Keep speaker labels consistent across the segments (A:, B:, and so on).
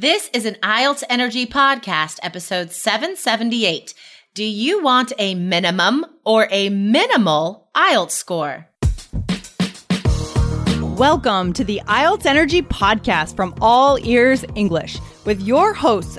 A: This is an IELTS Energy Podcast, episode 778. Do you want a minimum or a minimal IELTS score?
B: Welcome to the IELTS Energy Podcast from All Ears English with your hosts,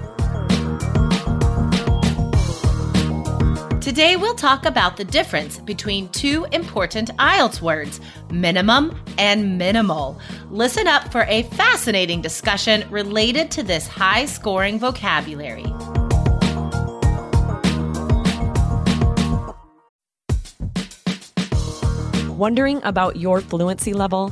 A: Today we'll talk about the difference between two important IELTS words, minimum and minimal. Listen up for a fascinating discussion related to this high scoring vocabulary.
C: Wondering about your fluency level?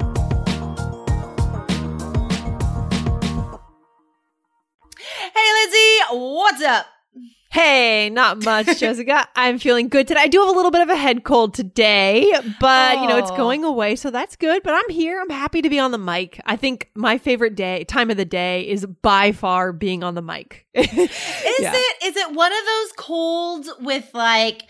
A: What's up?
B: Hey, not much, Jessica. I'm feeling good today. I do have a little bit of a head cold today, but you know, it's
A: Oh.
B: going away, so that's good. But I'm here. I'm happy to be on the mic. I think my favorite day, time of the day is by far being on the mic.
A: Is
B: Yeah.
A: it is it one of those colds with like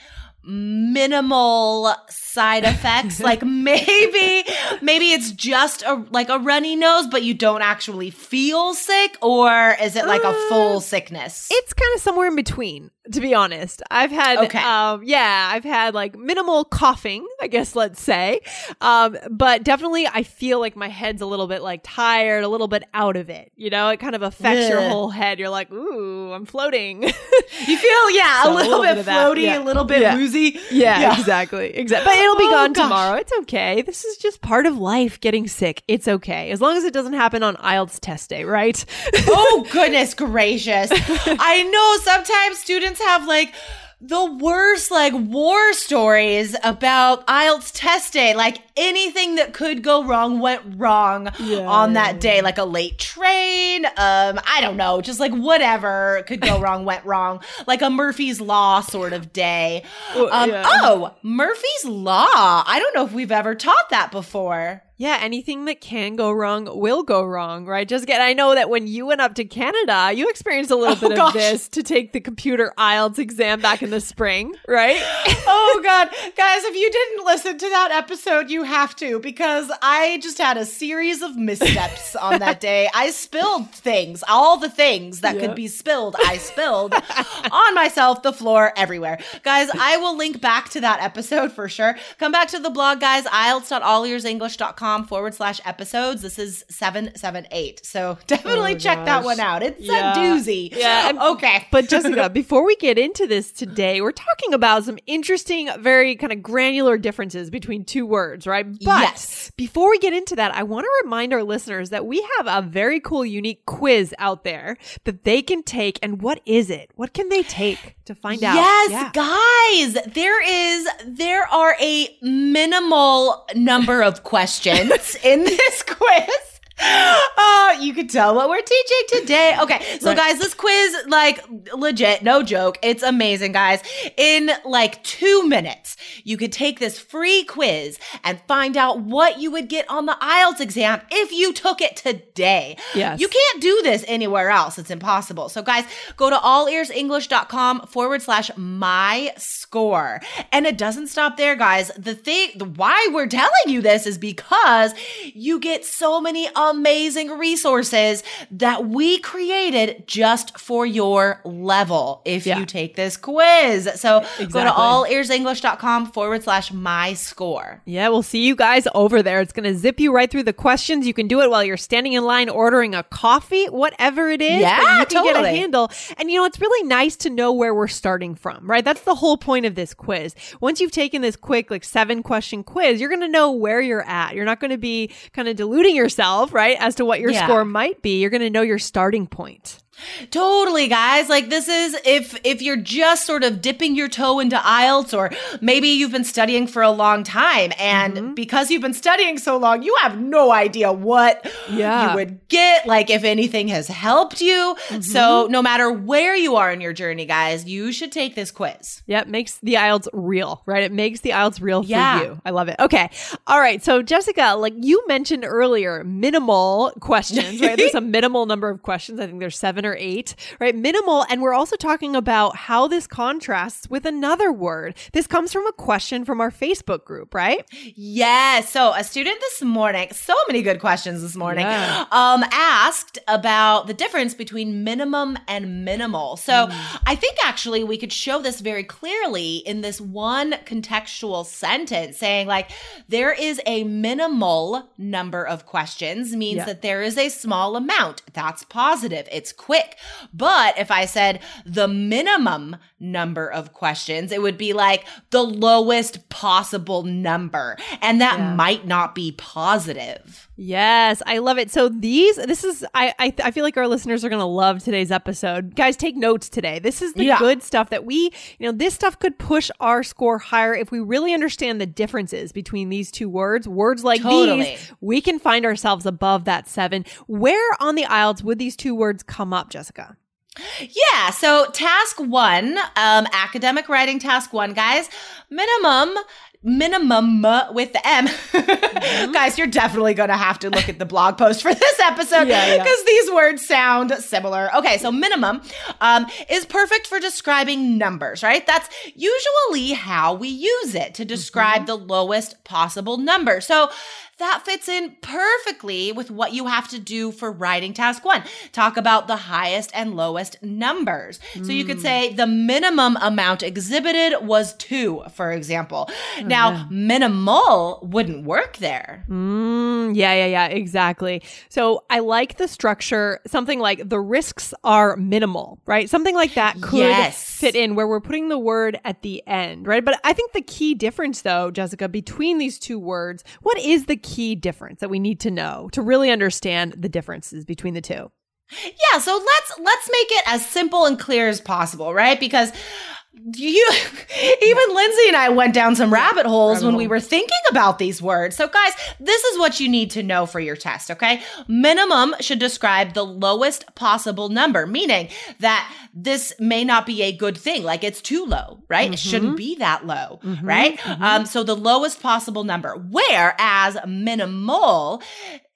A: minimal side effects. Like maybe maybe it's just a like a runny nose but you don't actually feel sick or is it like a
B: Uh,
A: full sickness?
B: It's kind of somewhere in between, to be honest. I've had,
A: Okay.
B: um, yeah, I've had like minimal coughing, I guess, let's say. Um, but definitely I feel like my head's a little bit like tired, a little bit out of it. You know, it kind of affects your whole head. You're like, ooh, I'm floating.
A: you feel yeah
B: So,
A: a
B: a
A: little,
B: little bit
A: bit floaty
B: yeah.
A: a little bit
B: Yeah.
A: woozy
B: Yeah, exactly. Exactly. But it'll be
A: Oh,
B: gone
A: gosh.
B: tomorrow. It's okay. This is just part of life getting sick. It's okay. As long as it doesn't happen on IELTS test day, right?
A: oh goodness gracious i know sometimes students have like the worst like war stories about IELTS test day. Like anything that could go wrong went wrong
B: Yeah,
A: on that day. Like a late train, um, I don't know, just like whatever could go wrong went wrong. Like a Murphy's Law sort of day. Um,
B: yeah.
A: Oh, Murphy's Law. I don't know if we've ever taught that before.
B: Yeah, anything that can go wrong will go wrong, right? Just get. I know that when you went up to Canada, you experienced a little
A: Oh,
B: bit
A: gosh.
B: of this to take the computer IELTS exam back in the spring, right?
A: oh god guys if you didn't listen to that episode you have to because i just had a series of missteps on that day. I spilled things all the things that
B: Yeah.
A: could be spilled i spilled on myself the floor everywhere. Guys i will link back to that episode for sure. Come back to the blog guys ielts.allearsenglish.com forward slash episodes. This is 778 so definitely
B: Oh,
A: check that one out. It's
B: Yeah.
A: a doozy.
B: Yeah, and-
A: okay.
B: But Jessica, before we get into this today, we're talking about some interesting, very kind of granular differences between two words, right? But
A: Yes.
B: before we get into that, I want to remind our listeners that we have a very cool, unique quiz out there that they can take. And what is it? What can they take to find out?
A: Yes,
B: Yeah.
A: guys, there is there are a minimal number of questions in this quiz. Oh, you can tell what we're teaching today. Okay, so
B: Right.
A: guys, this quiz, like legit, no joke, it's amazing, guys. In like two minutes, you could take this free quiz and find out what you would get on the IELTS exam if you took it today.
B: Yes.
A: You can't do this anywhere else. It's impossible. So, guys, go to allearsenglish.com forward slash my score. And it doesn't stop there, guys. The thing, the, why we're telling you this is because you get so many amazing resources that we created just for your level if
B: Yeah.
A: you take this quiz. So, go to
B: Exactly.
A: allearsenglish.com forward slash my score.
B: Yeah, we'll see you guys over there. It's going to zip you right through the questions. You can do it while you're standing in line ordering a coffee, whatever it is.
A: Yeah,
B: you can get a
A: totally.
B: handle. And you know, it's really nice to know where we're starting from, right? That's the whole point of this quiz. Once you've taken this quick, like seven question quiz, you're going to know where you're at. You're not going to be kind of deluding yourself, right? As to what your
A: Yeah.
B: score might be. You're going to know your starting point.
A: Totally, guys. Like this is if if you're just sort of dipping your toe into IELTS or maybe you've been studying for a long time and mm-hmm. because you've been studying so long, you have no idea what yeah. you would get, like if anything has helped you. Mm-hmm. So, no matter where you are in your journey, guys, you should take this quiz.
B: Yeah, it makes the IELTS real, right? It makes the IELTS real yeah. for you. I love it. Okay. All right. So, Jessica, like you mentioned earlier, minimal questions, right? There's a minimal number of questions. I think there's 7 or 8 right? Minimal. And we're also talking about how this contrasts with another word. This comes from a question from our Facebook group, right?
A: Yes. So a student this morning, so many good questions this morning, yeah. um, asked about the difference between minimum and minimal. So mm. I think actually we could show this very clearly in this one contextual sentence saying like there is a minimal number of questions means yeah. that there is a small amount. That's positive. It's quick. But if I said the minimum number of questions, it would be like the lowest possible number. And that yeah. might not be positive.
B: Yes, I love it. So these, this is, I, I, I feel like our listeners are going to love today's episode. Guys, take notes today. This is the yeah. good stuff that we, you know, this stuff could push our score higher if we really understand the differences between these two words. Words like totally. these, we can find ourselves above that seven. Where on the IELTS would these two words come up, Jessica?
A: Yeah, so task one, um, academic writing task one, guys, minimum minimum with the M. Mm-hmm. Guys, you're definitely going to have to look at the blog post for this episode because yeah, yeah. these words sound similar. Okay, so minimum um, is perfect for describing numbers, right? That's usually how we use it to describe mm-hmm. the lowest possible number. So that fits in perfectly with what you have to do for writing task one. Talk about the highest and lowest numbers. Mm. So you could hmm. say the minimum amount exhibited was two, for example. Now, yeah. minimal wouldn't work there.
B: Mm, yeah, yeah, yeah, exactly. So I like the structure, something like the risks are minimal, right? Something like that could yes. fit in where we're putting the word at the end, right? But I think the key difference, though, Jessica, between these two words, what is the key? key difference that we need to know to really understand the differences between the two?
A: Yeah, so let's let's make it as simple and clear as possible, right? Because you even Lindsay and I went down some rabbit holes rabbit when hole. we were thinking about these words. So guys, this is what you need to know for your test, okay? Minimum should describe the lowest possible number, meaning that this may not be a good thing, like it's too low, right? Mm-hmm. It shouldn't be that low, mm-hmm. right? Mm-hmm. Um so the lowest possible number. Whereas minimal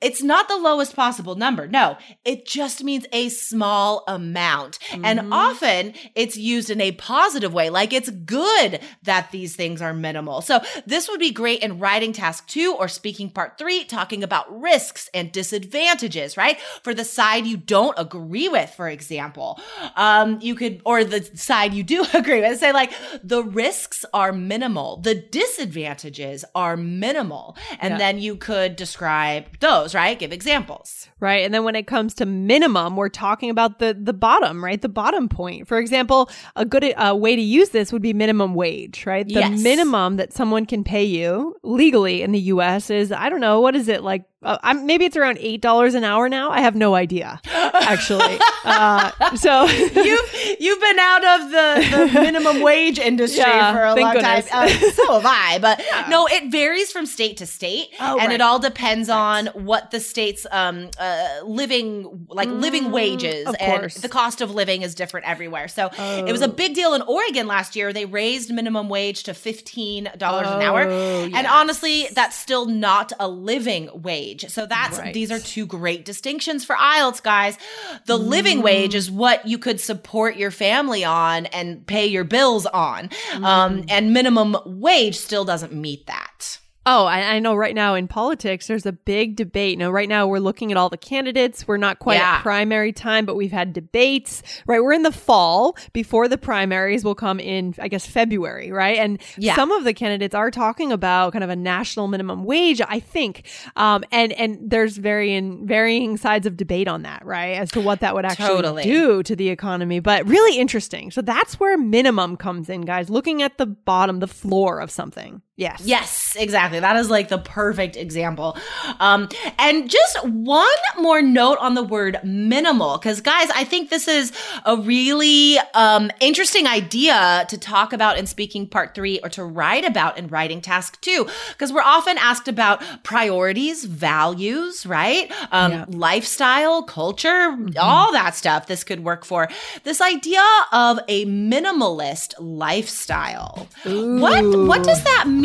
A: it's not the lowest possible number. No, it just means a small amount. Mm-hmm. And often it's used in a positive way, like it's good that these things are minimal. So this would be great in writing task two or speaking part three, talking about risks and disadvantages, right? For the side you don't agree with, for example. Um, you could, or the side you do agree with, say like the risks are minimal, the disadvantages are minimal. And yeah. then you could describe those right? Give examples.
B: Right. And then when it comes to minimum, we're talking about the the bottom, right? The bottom point. For example, a good uh, way to use this would be minimum wage, right? The yes. minimum that someone can pay you legally in the US is I don't know, what is it? Like uh, maybe it's around eight dollars an hour now. I have no idea, actually. uh, so
A: you've you've been out of the, the minimum wage industry yeah, for a long goodness. time. Uh, so have I. But no, it varies from state to state, oh, and right. it all depends right. on what the state's um, uh, living like mm, living wages and course. the cost of living is different everywhere. So oh. it was a oh. big deal in Oregon last year. They raised minimum wage to fifteen dollars oh, an hour, yes. and honestly, that's still not a living wage. So that's right. these are two great distinctions for IELTS guys. The mm. living wage is what you could support your family on and pay your bills on. Mm. Um, and minimum wage still doesn't meet that.
B: Oh, I, I, know right now in politics, there's a big debate. Now, right now we're looking at all the candidates. We're not quite yeah. at primary time, but we've had debates, right? We're in the fall before the primaries will come in, I guess, February, right? And yeah. some of the candidates are talking about kind of a national minimum wage, I think. Um, and, and there's varying, varying sides of debate on that, right? As to what that would actually totally. do to the economy, but really interesting. So that's where minimum comes in, guys, looking at the bottom, the floor of something. Yes.
A: Yes, exactly. That is like the perfect example. Um, and just one more note on the word minimal, because guys, I think this is a really um, interesting idea to talk about in speaking part three or to write about in writing task two, because we're often asked about priorities, values, right? Um,
B: Yeah.
A: Lifestyle, culture, all that stuff this could work for. This idea of a minimalist lifestyle. What what does that mean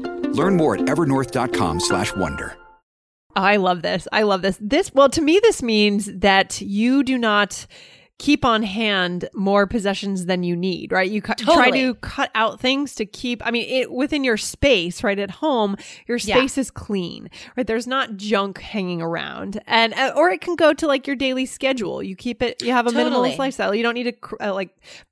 D: Learn more at evernorth.com/wonder.
B: I love this. I love this. This, well, to me, this means that you do not keep on hand more possessions than you need, right? You cu- try to cut out things to keep, I mean, it within your space, right? At home, your
A: Yeah.
B: space is clean, right? There's not junk hanging around. And, uh, or it can go to like your daily schedule. You keep it, you have a
A: Totally.
B: minimalist lifestyle. You don't need to cr- uh, like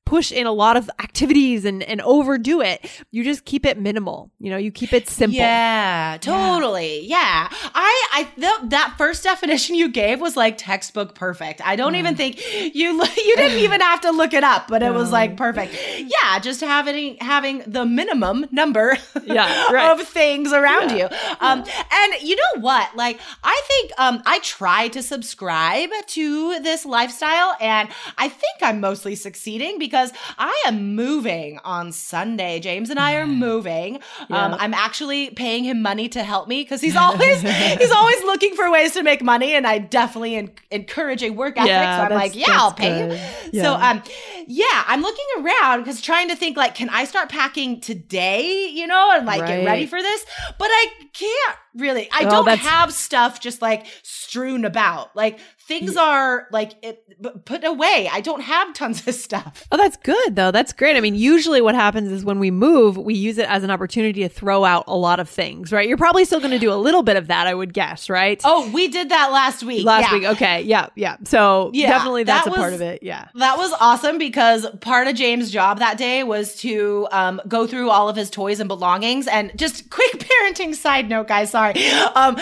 B: push in a lot of activities and, and overdo it. You just keep it minimal. You know, you keep it simple.
A: Yeah, totally. Yeah. I I th- that first definition you gave was like textbook perfect. I don't even think you you didn't even have to look it up, but it was like perfect. Yeah, just having having the minimum number
B: Yeah, right.
A: of things around you. Um and you know what? Like I think um I try to subscribe to this lifestyle and I think I'm mostly succeeding because I am moving on Sunday. James and I are moving. Um I'm actually paying him money to help me because he's always he's always looking for ways to make money, and I definitely en- encourage a work ethic.
B: Yeah,
A: so I'm like, yeah, I'll pay you.
B: good.
A: So
B: Yeah.
A: um, yeah, I'm looking around because trying to think like, can I start packing today? You know, and like get ready for this, but I can't really. I
B: Oh,
A: don't have stuff just like strewn about. Like things are like it, put away. I don't have tons of stuff.
B: Oh, that's good though. That's great. I mean, usually what happens is when we move, we use it as an opportunity to throw out a lot of things, right? You're probably still going to do a little bit of that, I would guess, right?
A: Oh, we did that last week.
B: last
A: yeah.
B: week. Okay. Yeah. Yeah. So
A: Yeah,
B: definitely that's
A: that
B: a part of it. Yeah.
A: That was awesome because part of James' job that day was to um, go through all of his toys and belongings. And just quick parenting side note, guys, sorry. Um,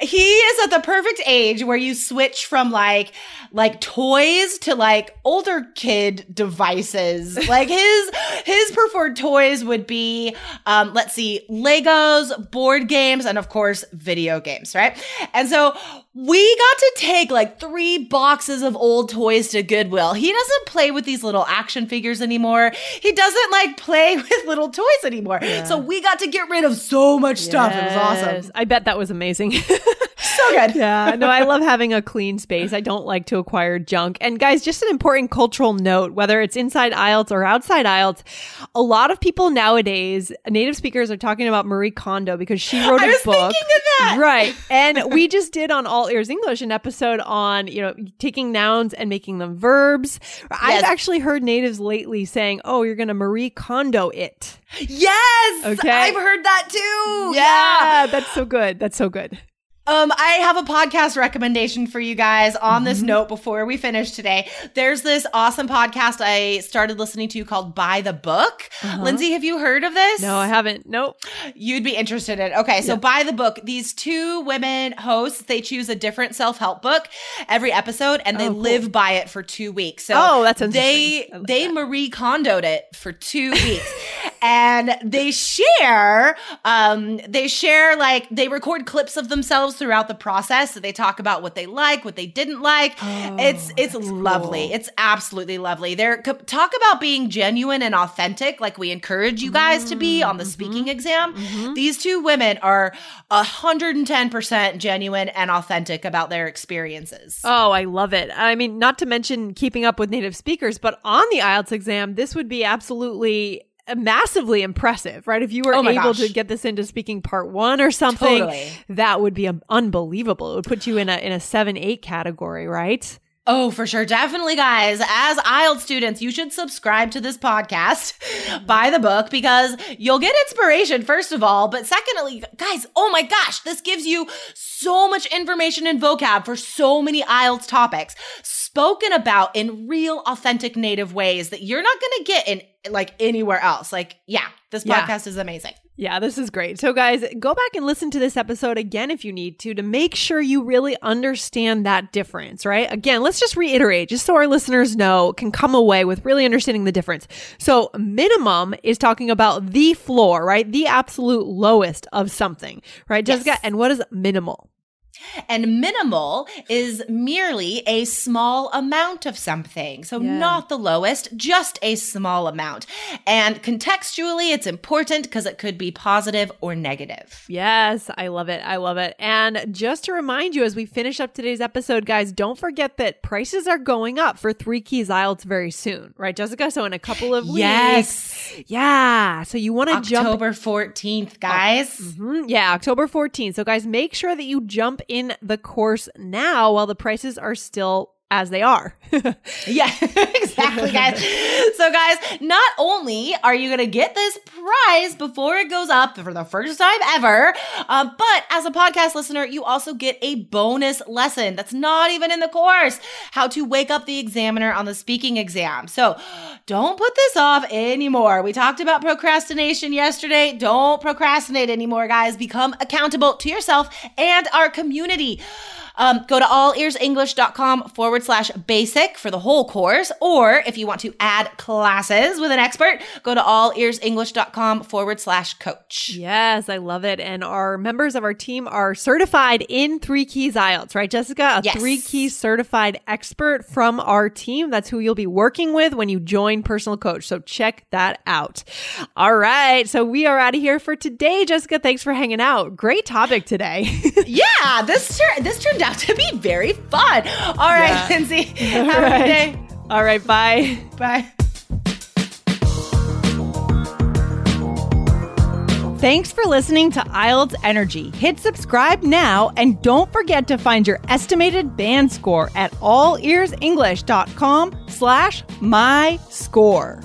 A: he is at the perfect age where you switch from like like toys to like older kid devices. Like his his preferred toys would be um, let's see, Legos, board games, and of course video games, right? And so we got to take like three boxes of old toys to Goodwill. He doesn't play with these little action figures anymore. He doesn't like play with little toys anymore. So we got to get rid of so much stuff. It was awesome.
B: I bet that was amazing.
A: So good.
B: yeah, no, I love having a clean space. I don't like to acquire junk. And guys, just an important cultural note, whether it's inside IELTS or outside IELTS, a lot of people nowadays, native speakers are talking about Marie Kondo because she wrote a book.
A: thinking of that.
B: Right. And we just did on All Ears English an episode on, you know, taking nouns and making them verbs. I've actually heard natives lately saying, "Oh, you're going to Marie Kondo it."
A: Yes.
B: Okay.
A: I've heard that too.
B: Yeah, that's so good. That's so good.
A: Um, I have a podcast recommendation for you guys on
B: Mm-hmm.
A: this note before we finish today. There's this awesome podcast I started listening to called By the Book. Lindsay, have you heard of this?
B: Uh-huh. No, I haven't. Nope.
A: You'd be interested in. Okay, so by the book, these two women hosts, they choose a different self-help book every episode and they
B: Oh, cool.
A: live by it for 2 weeks. So
B: Oh, that's
A: they
B: interesting. I like
A: they
B: that.
A: Marie Kondoed it for 2 weeks. And they share um they share like they record clips of themselves throughout the process. So they talk about what they like, what they didn't like. Oh, it's it's lovely.
B: cool.
A: It's absolutely lovely. They're talk about being genuine and authentic like we encourage you guys to be mm, on the mm-hmm, speaking exam. Mm-hmm. These two women are 110% genuine and authentic about their experiences.
B: Oh, I love it. I mean, not to mention keeping up with native speakers, but on the IELTS exam, this would be absolutely massively impressive, right? If you were
A: Oh
B: able
A: gosh.
B: to get this into speaking part one or something,
A: Totally.
B: that would be unbelievable. It would put you in a in a seven eight category, right?
A: Oh, for sure. Definitely, guys. As IELTS students, you should subscribe to this podcast, buy the book, because you'll get inspiration, first of all. But secondly, guys, oh my gosh, this gives you so much information and vocab for so many IELTS topics spoken about in real, authentic native ways that you're not going to get in like anywhere else. Like, yeah, this
B: Yeah.
A: podcast is amazing.
B: Yeah, this is great. So, guys, go back and listen to this episode again if you need to to make sure you really understand that difference, right? Again, let's just reiterate, just so our listeners know, can come away with really understanding the difference. So, minimum is talking about the floor, right? The absolute lowest of something, right, Jessica?
A: Yes.
B: And what is minimal?
A: And minimal is merely a small amount of something. So,
B: Yeah.
A: not the lowest, just a small amount. And contextually, it's important because it could be positive or negative.
B: Yes, I love it. I love it. And just to remind you, as we finish up today's episode, guys, don't forget that prices are going up for Three Keys IELTS very soon, right, Jessica? So, in a couple of weeks.
A: Yes.
B: Yeah. So, you want to jump
A: October 14th, guys.
B: Mhm. Yeah, October 14th. So, guys, make sure that you jump in the course now while the prices are still as they are.
A: Yeah, exactly, guys. so, guys, not only are you going to get this prize before it goes up for the first time ever, um, but as a podcast listener, you also get a bonus lesson that's not even in the course how to wake up the examiner on the speaking exam. So, don't put this off anymore. We talked about procrastination yesterday. Don't procrastinate anymore, guys. Become accountable to yourself and our community. Um, go to allearsenglish.com forward slash basic for the whole course. Or if you want to add classes with an expert, go to allearsenglish.com forward slash coach.
B: yes, I love it. And our members of our team are certified in Three Keys IELTS, right, Jessica? A
A: Yes.
B: Three Keys certified expert from our team. That's who you'll be working with when you join Personal Coach. So, check that out. All right. So, we are out of here for today. Jessica, thanks for hanging out. Great topic today.
A: Yeah, this, tur- this turned out to be very fun. All right,
B: Yeah.
A: Lindsay, have
B: All
A: a
B: right.
A: good day.
B: All right. Bye.
A: Bye.
B: Thanks for listening to IELTS Energy. Hit subscribe now and don't forget to find your estimated band score at allearsenglish.com slash my score.